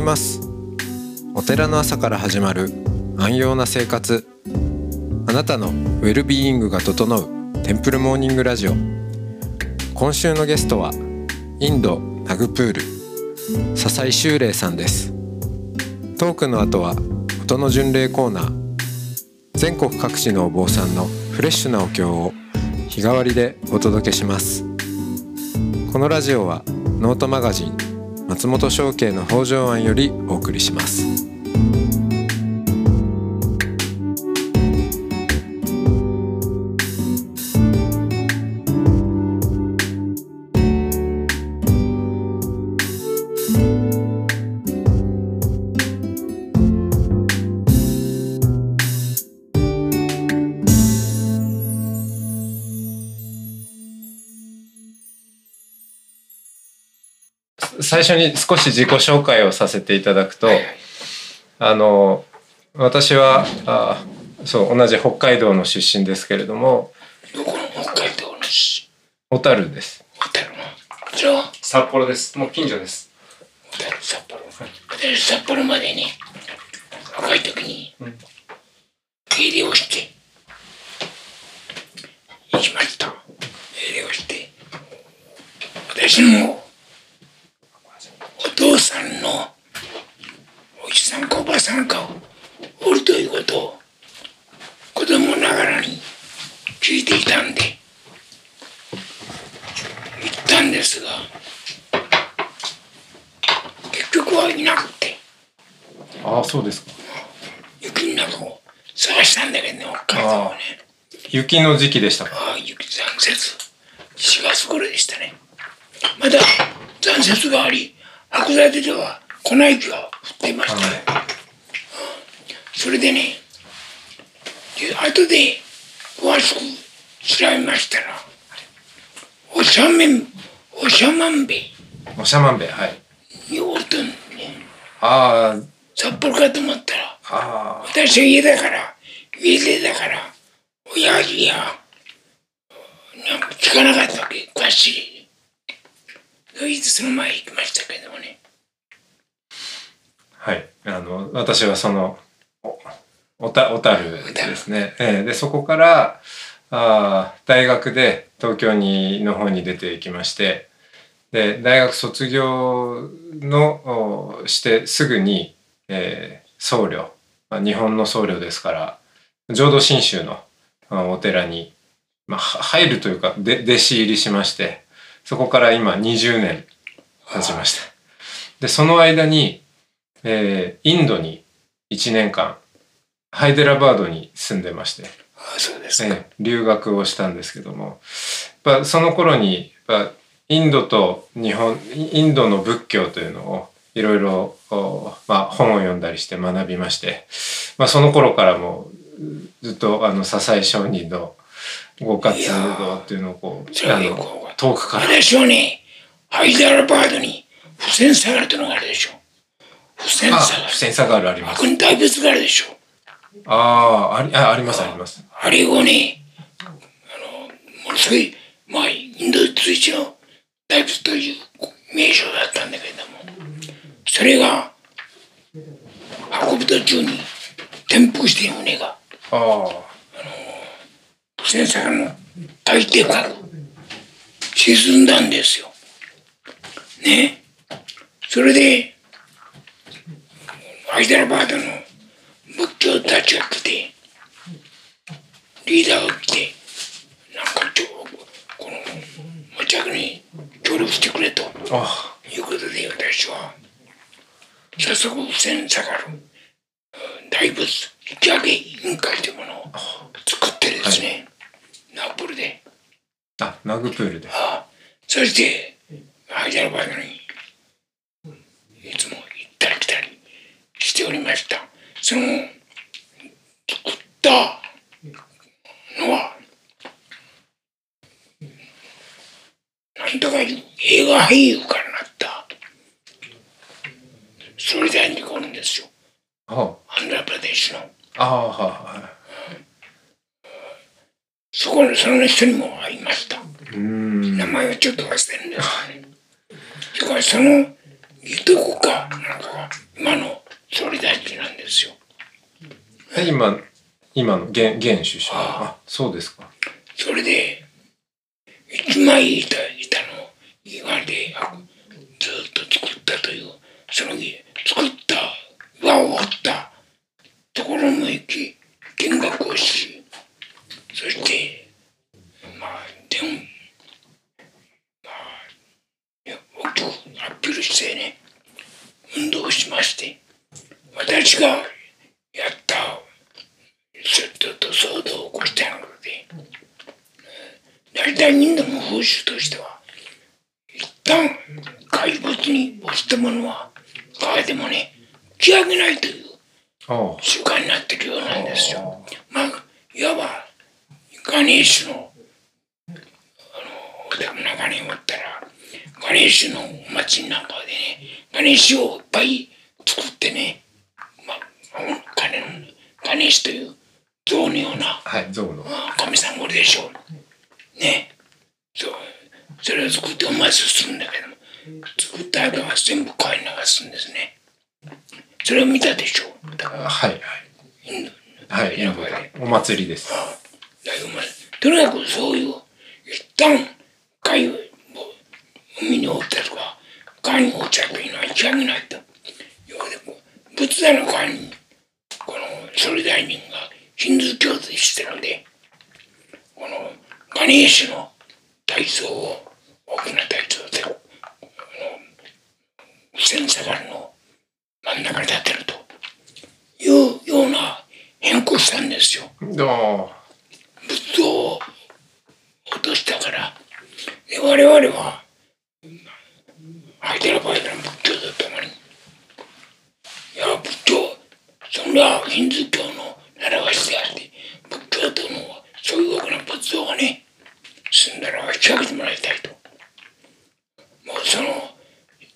ございます。お寺の朝から始まる安養な生活。あなたのウェルビーイングが整うテンプルモーニングラジオ。今週のゲストはインドナグプール笹井修霊さんです。トークの後は音の巡礼コーナー。全国各地のお坊さんのフレッシュなお経を日替わりでお届けします。このラジオはノートマガジン松本証券の北条庵よりお送りします。最初に少し自己紹介をさせていただくと、あの私はあそう同じ北海道の出身ですけれどもどこの北海道のし小樽です。ホテルの？じゃあ札幌です。もう近所です。ホテル札幌？で札幌までね若い時に経理をして行きました。経理をして。私のお父さんのおじさんかおばさんかおるということを子供ながらに聞いていたんで行ったんですが結局はいなくて。ああそうですか。雪の中を探したんだけどね北海道をね。雪の時期でしたか。ああ雪残雪。4月頃でしたね。まだ残雪があり函館では粉雪が降っていました、それでねで後で詳しく調べましたらおしゃめんおしゃまんべ。おしゃまんべはい。におるとんねああ札幌かと思ったらあ私は家だから家でだから親父やなんか聞かなかったわけ。詳しい。そいつその前行きましたけどもね。はい。あの私はその小樽ですね、ええ。でそこからあー大学で東京にの方に出てきましてで大学卒業のおしてすぐに、えー僧侶まあ日本の僧侶ですから浄土真宗のあお寺に、まあ、は入るというかで弟子入りしましてそこから今20年経ちました。でその間に、えーインドに1年間ハイデラバードに住んでまして、そうですか、ええ留学をしたんですけども。やっぱその頃にやっぱインドと日本インドの仏教というのをいろいろまあ、本を読んだりして学びまして、まあ、その頃からもうずっとあの笹井上人のご活動っていうのをこうあの遠くから。ハイダラバードに付箋下がるというのがあるでしょ付箋あ下がる付箋差があるあります。大仏があるでしょ。ああありあありますあります。あれをねあのものすごいまあインド随一の大仏という名称だったんだけれどもそれが運ぶ途中に転覆して船がああ船坂の大抵が沈んだんですよ。ね。それでハイダラバードの仏教たちが来てリーダーが来てなんかちょこの町役に協力してくれとあいうことで私は。早速船下がるうん大仏引き上げ委員会というものを作ってですね、ナポルで。あナグプールで。あそしてハイダラバードにいつもしておりました。その作ったのはなんとか映画俳優からなったそれでに来るんですよ。あアンドラプラデシュの。ああはいそこのその人にも会いました。名前をちょっと忘れるんですけど。ねその言っとこうか。なんか、今の総理大臣なんですよ。え今今の現現首相あそうですか。それで、一枚板、板の？岩であずっと作ったという、その作った岩を掘ったところも行き、見学をし、そして、まあ、でも、まあ、いや大きくアピールしてね、運動をしまして、私がやった、ちょっとと騒動を起こしたので、大体みんなも風習としては一旦怪物に落ちたものは川でもね打ち上げないというあ習慣になってるようなんですよ。まあいわばガネーシュのあのお宅のガネを持ったらガネーシュのお祭りなんかでね。ガネーシュをいっぱい作ってね、まあ、ガネガネーシュという像のようなはい象の神さんもおるでしょう。ね。そう。それを作ってお祭りするんだけども、作った後は全部川に流すんですね。それを見たでしょ？う。だから、はいはいはいお祭りですとにかくそういう、一旦、海を、海に落ちたとか、川に落ちたというのは打ち上げないと。仏壇の川に、この総理大臣がヒンズー教徒してるので、このガネーシュの体操を、大きな体操で、この、がりの真ん中に立てるというような変更したんですよ。どう仏像を落としたからで我々はハイデラバイドの仏教とともにいや仏教それはヒンズー教の習わしであって仏教とのそういう大きな仏像がね死んだら引き上げてもらいたいと。もうその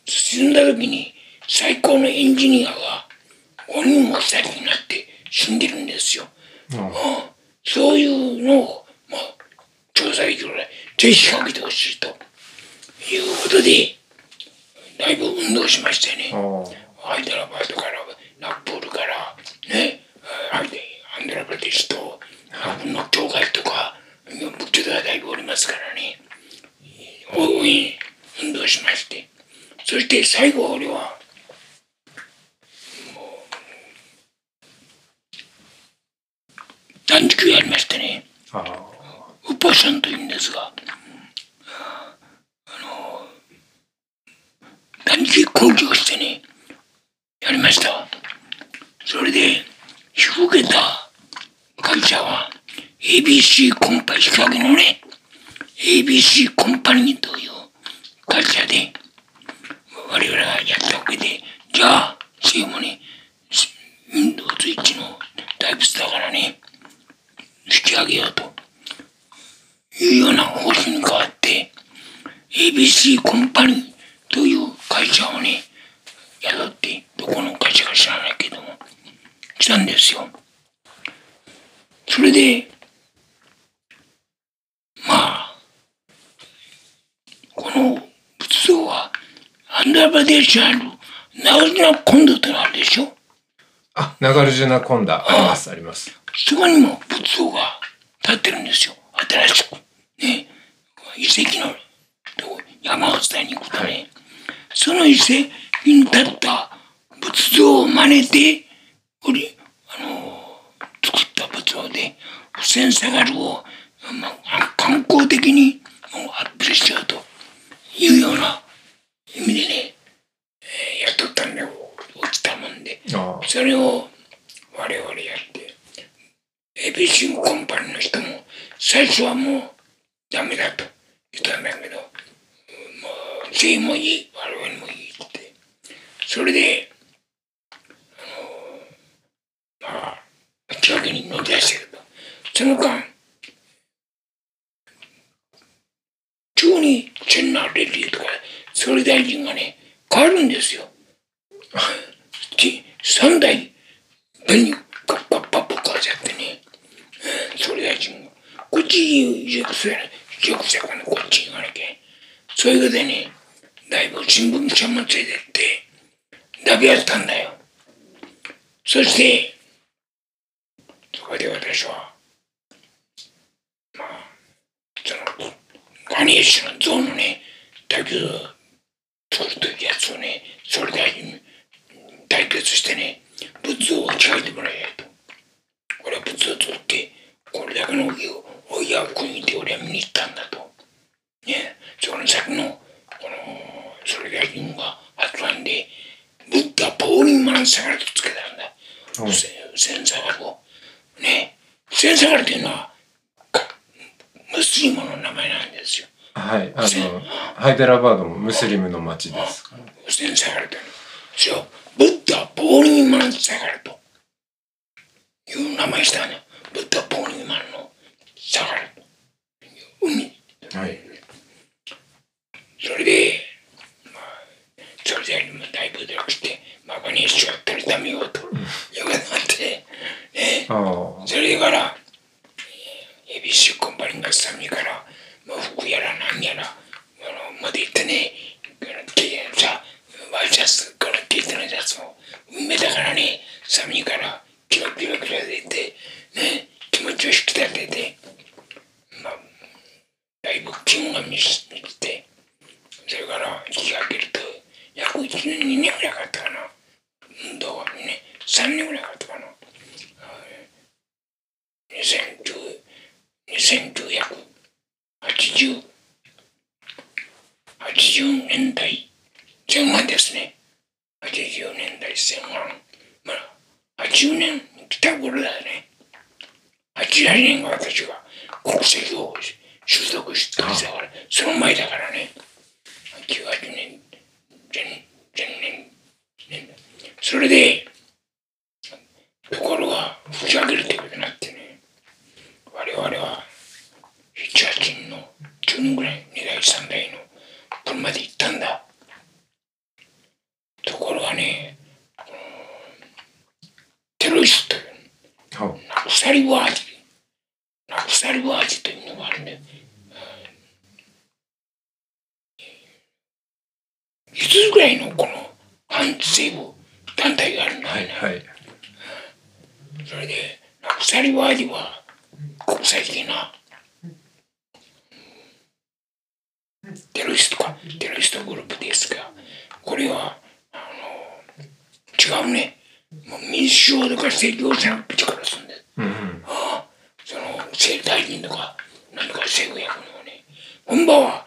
死んだ時に最高のエンジニアが5人も2人になって死んでるんですよ。そういうのを、まあ、調査できるぐらい、ぜひかけてほしいということで、だいぶ運動しましてね、ラバードから、ナップールから、ね、ハイデアンドラプラディッシュと、の教会とか、仏教ではだいぶおりますからね、大いに運動しまして、そして最後俺は、断食やりましてね、ウッパさんというんですが、あの、断食工事をしてね、やりました。それで、引き受けた会社は、ABC コンパ、日陰のね、ABC コンパニーという会社で、我々がやったわけで、じゃあ、それもね、Windows 1のタイプスだからね、引き上げようというような方針に変わって、ABC コンパニーという会社をね、雇って、どこの会社か知らないけども、来たんですよ。それで、まあ、この仏像は、アンダーバデーションある、ナウジナコンドとあるでしょあナガルジュナコンダありますありますそこにも仏像が立ってるんですよ。新しく。ね。遺跡の山を伝いに行くとね、その遺跡に立った仏像を真似て、おり、あのー作った仏像で、不戦下がるを、まあ、観光的にアップしようというような意味でね、えーやっとったんだよ。落ちたもんで。あそれを我々やって、ABC コンパニーの人も最初はもうダメだと言ったんだけど、もう全員もいい、我々もいいって。それで、あの、まあ、打ち上げに乗り出してると。その間、急にチェンナーレディ総理大臣がね、変わるんですよ。三代ペンにカッパッパッパ変わっちゃってね、総理大臣が、こっち移植する移植したからこっちに行かなきゃ。そういうことでね、だいぶ新聞社も連れてって、だけやったんだよ。そして、そこで私は、まあ、その、ガネーシュの像のね、だけど、作るというやつをね、それで対決してね、仏像を近いてもらえと。俺は仏像を作って、これだけの木をおいや国で俺は見に行ったんだと。ね、その先の、この、それが人が発案で、ブッダポーリンマンサガルとつけたんだ。うんセセンサガルを。ね、センサガルというのは、かムスリムの名前なんですよ。はい。あの、ハイデラバードもムスリムの町ですから。センサガルというのは。そう、ブッダポーリンマンサガルという名前したんだよ。ブッダポーリンマンのサガルと。海。はい。それで、まあ、それでもだいぶ努力して、まあ、ガネーシュを取りためようということになって、ね、ああ。それから、えー、ABC コンパニーがサミから、まあ、服やら何やら、あの、まで行ってね、このけさ、ワイシャツ、この毛糸のやつも、運命だからね、サミから、キラキラキラ出て、ね、気持ちを引き立てて、まあ、だいぶ気温が満ち満ちて、それから日が明けると、約1年、2年ぐらいかかったかな。うんどうね、3年ぐらいかかったかな。2019 2980 80年代前半ですね。80年代前半。まあ、80年来た頃だよね。88年が私が国籍を取得したから、その前だからね。98年前前年年それでところが吹き上げるということになってね我々は78人の10人ぐらい2台3台の車で行ったんだ？ところがねテロリスト。とい。うはナクサリワージナクサリワージというのがあるんだよ。5つぐらいのこの反政府団体があるんだよね、はい。それでナクサリワージは国際的なテロリストか？テロリストグループですがこれはあの違うね。もう民主主義とか政教者の力するんで。すうんうん。その政大臣とかなんとか政府役のね。本場はあ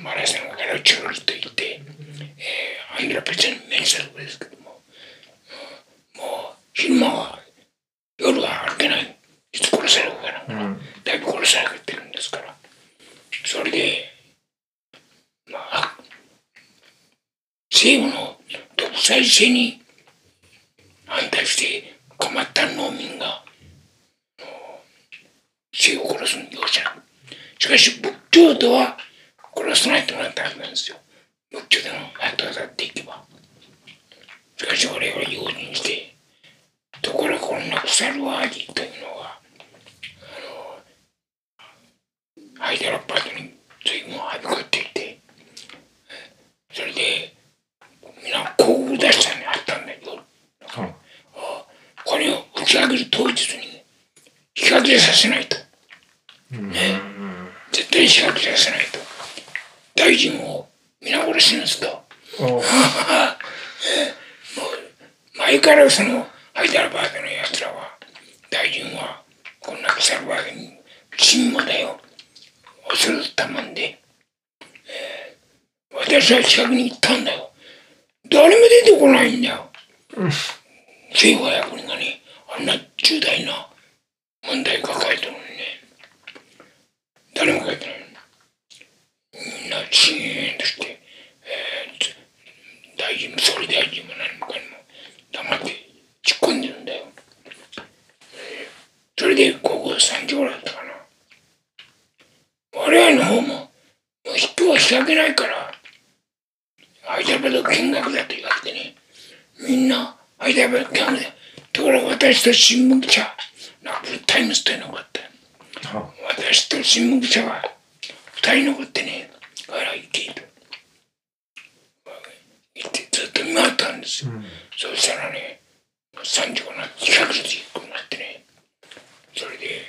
のマラサンからチュロリと言って、えー、アンドラペチャに面したところですけども、うんもう昼間は夜は歩けない。いつ殺されるかな、うん。だいぶ殺されてるんですからそれでまあ政府の独裁制に反対して困った農民が政府を殺す容赦。なしかし仏教徒は殺さないとなったはずなんですよ。仏教での後を去っていけば。しかし我々は用心してところがこのナクサルワーディというのはハイデラバードに随分はびこっていてそれで皆広告出したのにあったんだけどはこれを打ち上げる当日に日焼けさせないとうん。絶対日焼けさせないと大臣を皆殺しにするとお前からそのハイデラバードのやつらは大臣はこんな腐るわけに沈黙だよ。恐れたもんで、えー私は近くに行ったんだよ。誰も出てこないんだよ。政府は役人がねあんな重大な問題抱えてるのにね。誰も書いてないみんなシーンとして、えー大臣も総理大臣も何もかにも黙って突っ込んでるんだよ。えーそれで午後3時頃だったかな。我々の方も、もう人は仕掛けないから、ハイデラバード見学だと言われてね、みんなハイデラバード見学だ。ところが私と新聞記者、ナグプールタイムズというのがあった。は私と新聞記者は二人残ってね、あら、行けと。急行ってずっと見回ったんですよ。そしたらね、3時かな、近くで行くなってね、それで、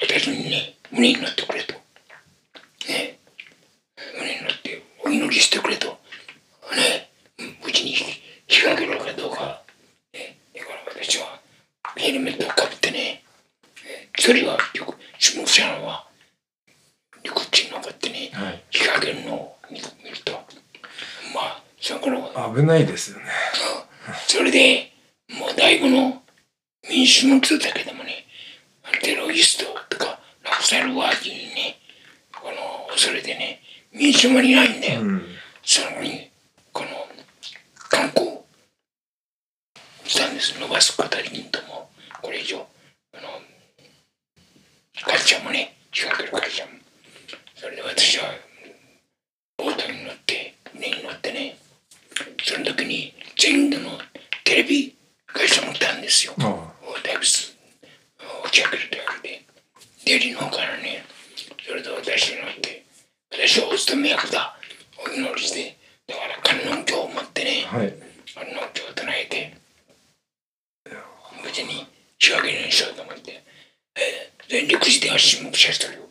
私にね、胸になってくれと。ね、胸になってお祈りしてくれと。ね、うちに日がけるかどうか。ね、だから私はヘルメットをかぶってね、一人はよく、下木さんは、陸地に登ってね、はい日がけるのを見ると、まあ、そこの、危ないですよね。それで、もう大悟の民主の人だけでもね、テロリストとか、ラクサルワーディにね、この、恐れてね、民主もいないんだよ。うんそのに、この、観光したんです。伸ばすことはできんとも、これ以上、あの、会社もね、仕掛ける会社も。それで私は、ボートに乗って、船に乗ってね、その時に、全土のテレビ会社も来たんですよ。あだいぶす、打ち上げると言われて、デリの方からね、それで私に乗って、私はお勤め役だ、お祈りして、だから観音経を持ってね、はい。観音経を唱えて、無事に仕掛けるようにしようと思って、えー、で、陸自では沈黙者一人を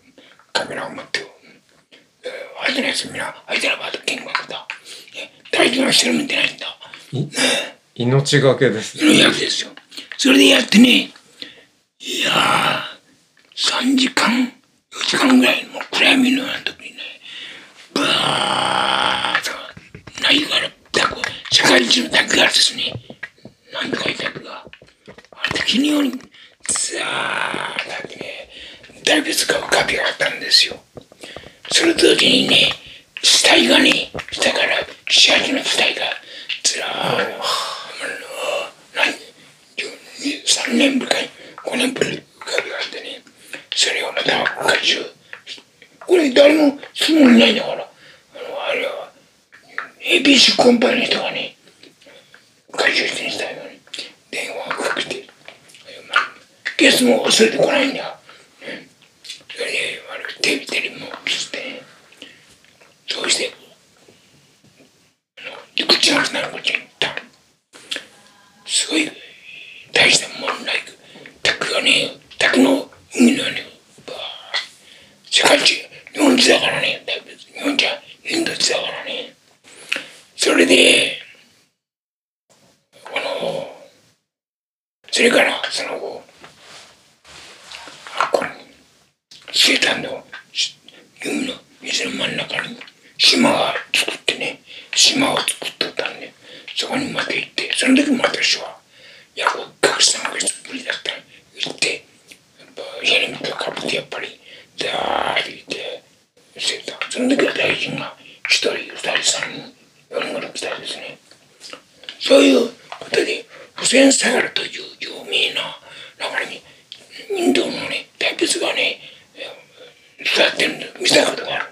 カメラを持って、えー、相手のやつみんな、相手のバート見学だ。え大事な人も出ないんだ。命がけですねの役ですよ。それでやってね、いやー、3時間、4時間ぐらいの暗闇のような時にね、バーッと、何から、世界一のタクがですね、なんとかいタクが、あれ時にように、ザーッとあってね、大仏が浮かび上がったんですよ。それと同時にね、死体がね、下から、四八の死体が、ずらーっと、何？3年ぶりか5年ぶりかがあってねそれをまた回収これ誰も質問ないんだからあのあれは ABC コンパニーの人がね回収してしたよね電話をかけてゲストも忘れてこないんだよ、ね、それであれテレビテレビも映ってねそうしてあの陸地の話なのこっちに行ったすごい大したもんない滝がね滝の海のようにバー世界一日本地だからねだいぶ日本じゃインド地だからねそれでこのそれからその後あこれ生誕の海の？水の真ん中に。島が作ってね。島を作っとったんで。そこにまた行って。その時も私はやっぱ学さんがぶりだったら行って。やっぱヘルメットかぶってやっぱりザーッと行ってたその時は大臣が一人二人三人四人ぐらい来たんですね。そういうことでフセンサガルという有名なだからねインドのね大仏がね座ってるんで見たことがある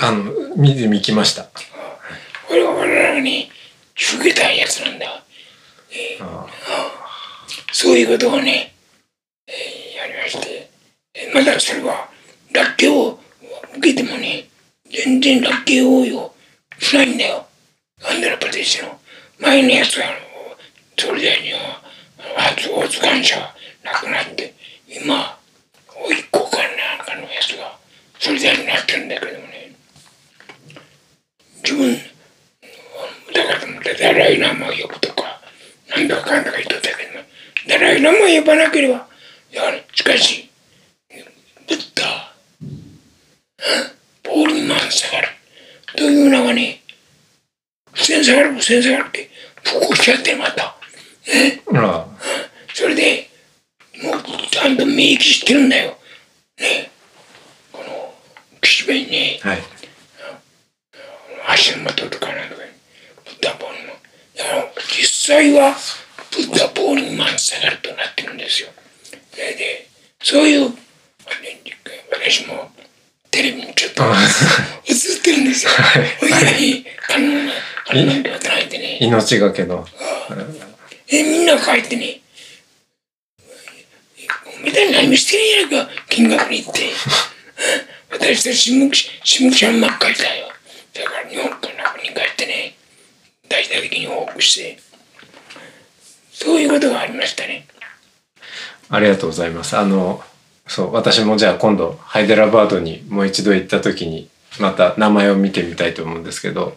あの見てみきました。これは我々がね受けたやつなんだ。あそういうことをね、えーやりまして、えーまだそれは、ラッキーを受けてもね、全然ラッキー応用しないんだよ。アンドラプラデシュの前のやつは、あの、総理大臣は、あの初大感謝亡くなって、今、おいっ子かなんかのやつが、総理大臣になってるんだけどもね、自分、だからと思って、ダライラマを呼ぶとか、なんだかんだか言っとったけども、ダライラマを呼ばなければ、いや、しかし、ブッダ、ポールマンサガルというのがね、不戦サガル、不戦サガルって、復興しちゃってまた。ね、それで、もうちゃんと明記してるんだよ。ね、この、岸辺にね、はい足元とかなんとかにブッダボーニマンだから実際はブッダボーニマン下がるとなってるんですよ。それでそういう私もテレビにちょっと映ってるんですよ。ほい。でね観音が観音が唱えてね命がけの。えみんな帰ってねおめで何もしてねえやないか見学に行って。私と新聞新聞社に真っ書いたよだから日本からに帰ってね大々的に報告してそういうことがありましたね。ありがとうございます。あのそう私もじゃあ今度ハイデラバードにもう一度行った時にまた名前を見てみたいと思うんですけど。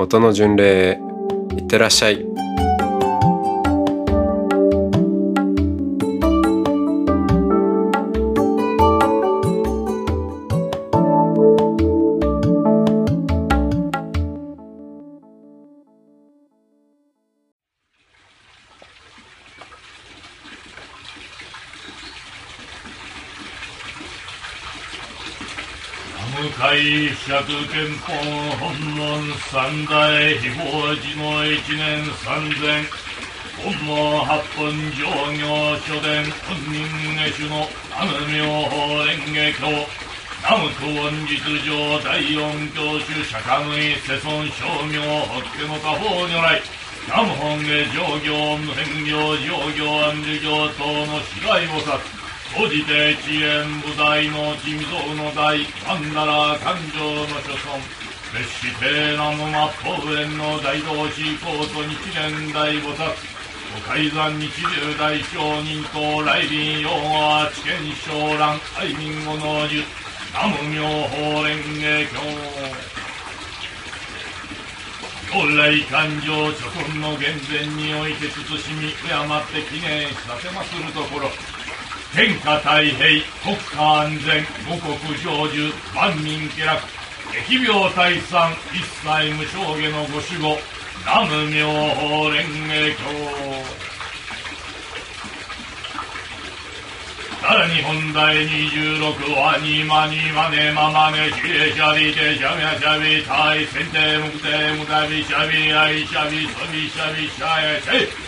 音の巡礼いってらっしゃい。百憲法本門三大非法寺の一年三千。本門八本上行書伝本人下手の南無妙法蓮華経。南無久遠実上第四教主釈迦無意世尊称名法華の他方如来。南無本下上行無変行上行安寿行等の死骸菩薩。総じて遅延部大の地味蔵の大曼荼羅勘定の諸村別して南無末法蓮の大同志高祖日蓮大菩薩。お海山日流大商人と来臨用は知見昇蘭愛民語の術南無妙法蓮華経。如来勘定諸村の厳前において慎み敬って記念させまするところ。天下太平国家安全五国成就万民家楽疫病退散一切無償下のご守護南無妙法蓮華経。さらに本題26はにまにまねままねしれしゃびてしゃみゃしゃびたいせんてむくてむたびしゃびあいしゃびそびしゃびしゃえ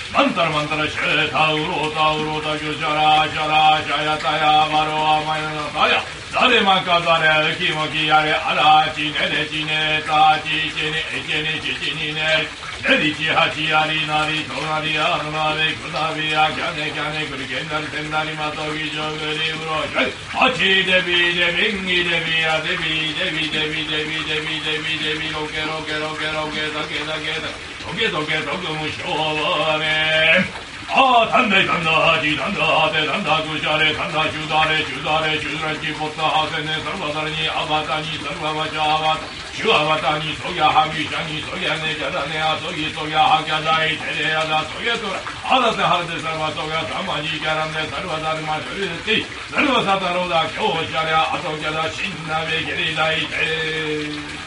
ャネキャネクリケンナリテンナリマトギジョグリウロシャリハチデビデビンギデビアデビデビデビデビデビデビデビロケロケロケロケダケダケダトゲトゲトグムショワネああ、たんだいたんだはじ、たんだはて、たんだくしゃれ、たんだちゅだれ、ちゅだれ、ちゅだれ、ちぽったはせね、さるばされに、あばたに、さるばばちゃあばた、ちゅあばたに、そぎゃはぎしゃに、そぎゃねじゃだねあ、そぎそぎゃはぎゃだい、てれやだ、そぎゃとら、あだてはれてさるばそぎゃ、たまじきゃらんで、さるばだるましょりでて、さるばさたろうだ、今日しゃりゃ、あときゃだ、しんなべけりだいて。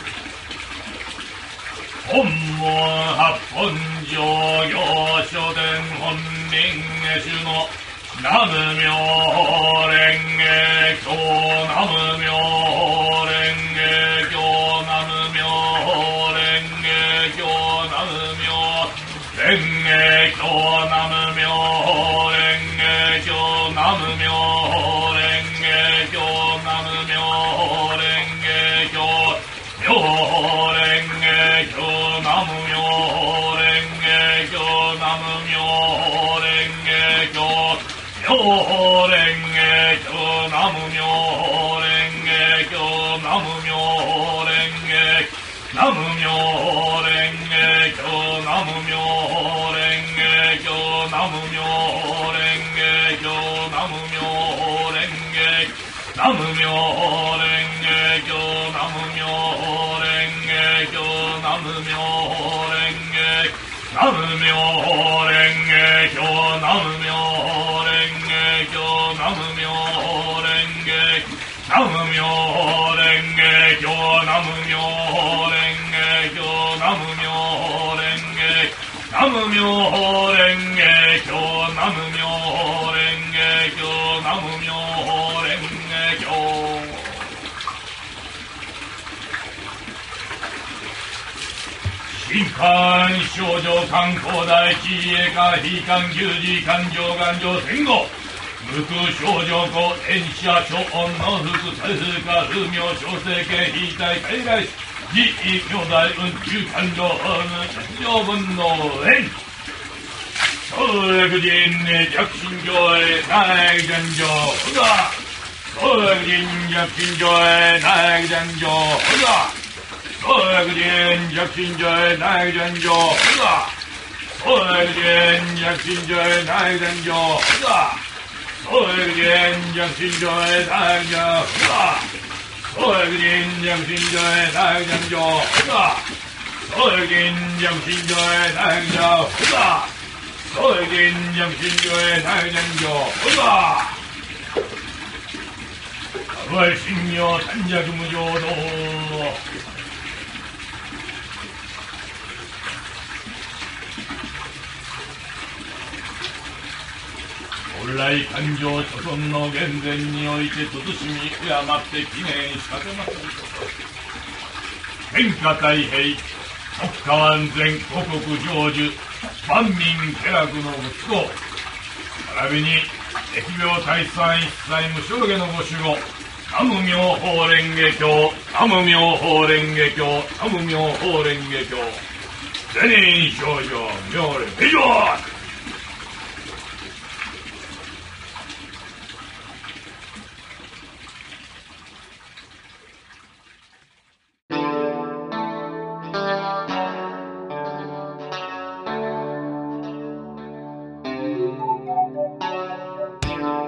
本門八本上行書伝本人主の南無妙法蓮華経。南無妙法蓮華経。南無妙法蓮華経。南無妙蓮華経。南無妙法蓮華経。妙法蓮華経。南無妙法蓮華経。南無妙法蓮華経。南無妙法蓮華経。南無妙法蓮華経。金管少女観光大地栄化非官十字官上官上戦後。無垢少女子演者超音の福再風化風名小生権非体海外自意兄弟運中環状日常分の縁総力人に弱心上へ大願上ほだ総力人弱心上へ大願上ほだ総力人弱心上へ大願上ほだ総力人弱心上へ大願上ほだ 솔긴 정신조에 당장조다 솔긴 정신조에 당장조다 솔긴 정신조에 당장조다 솔긴 정신조에 당장조다 월신묘 단자주무조도. 本来感情諸村の源前において慎み敬って記念したてます。天下太平国家安全五国成就万民家楽の息子並びに疫病退散一切無償下のご守護南無妙法蓮華経南無妙法蓮華経南無妙法蓮華経。全人少女妙蓮華経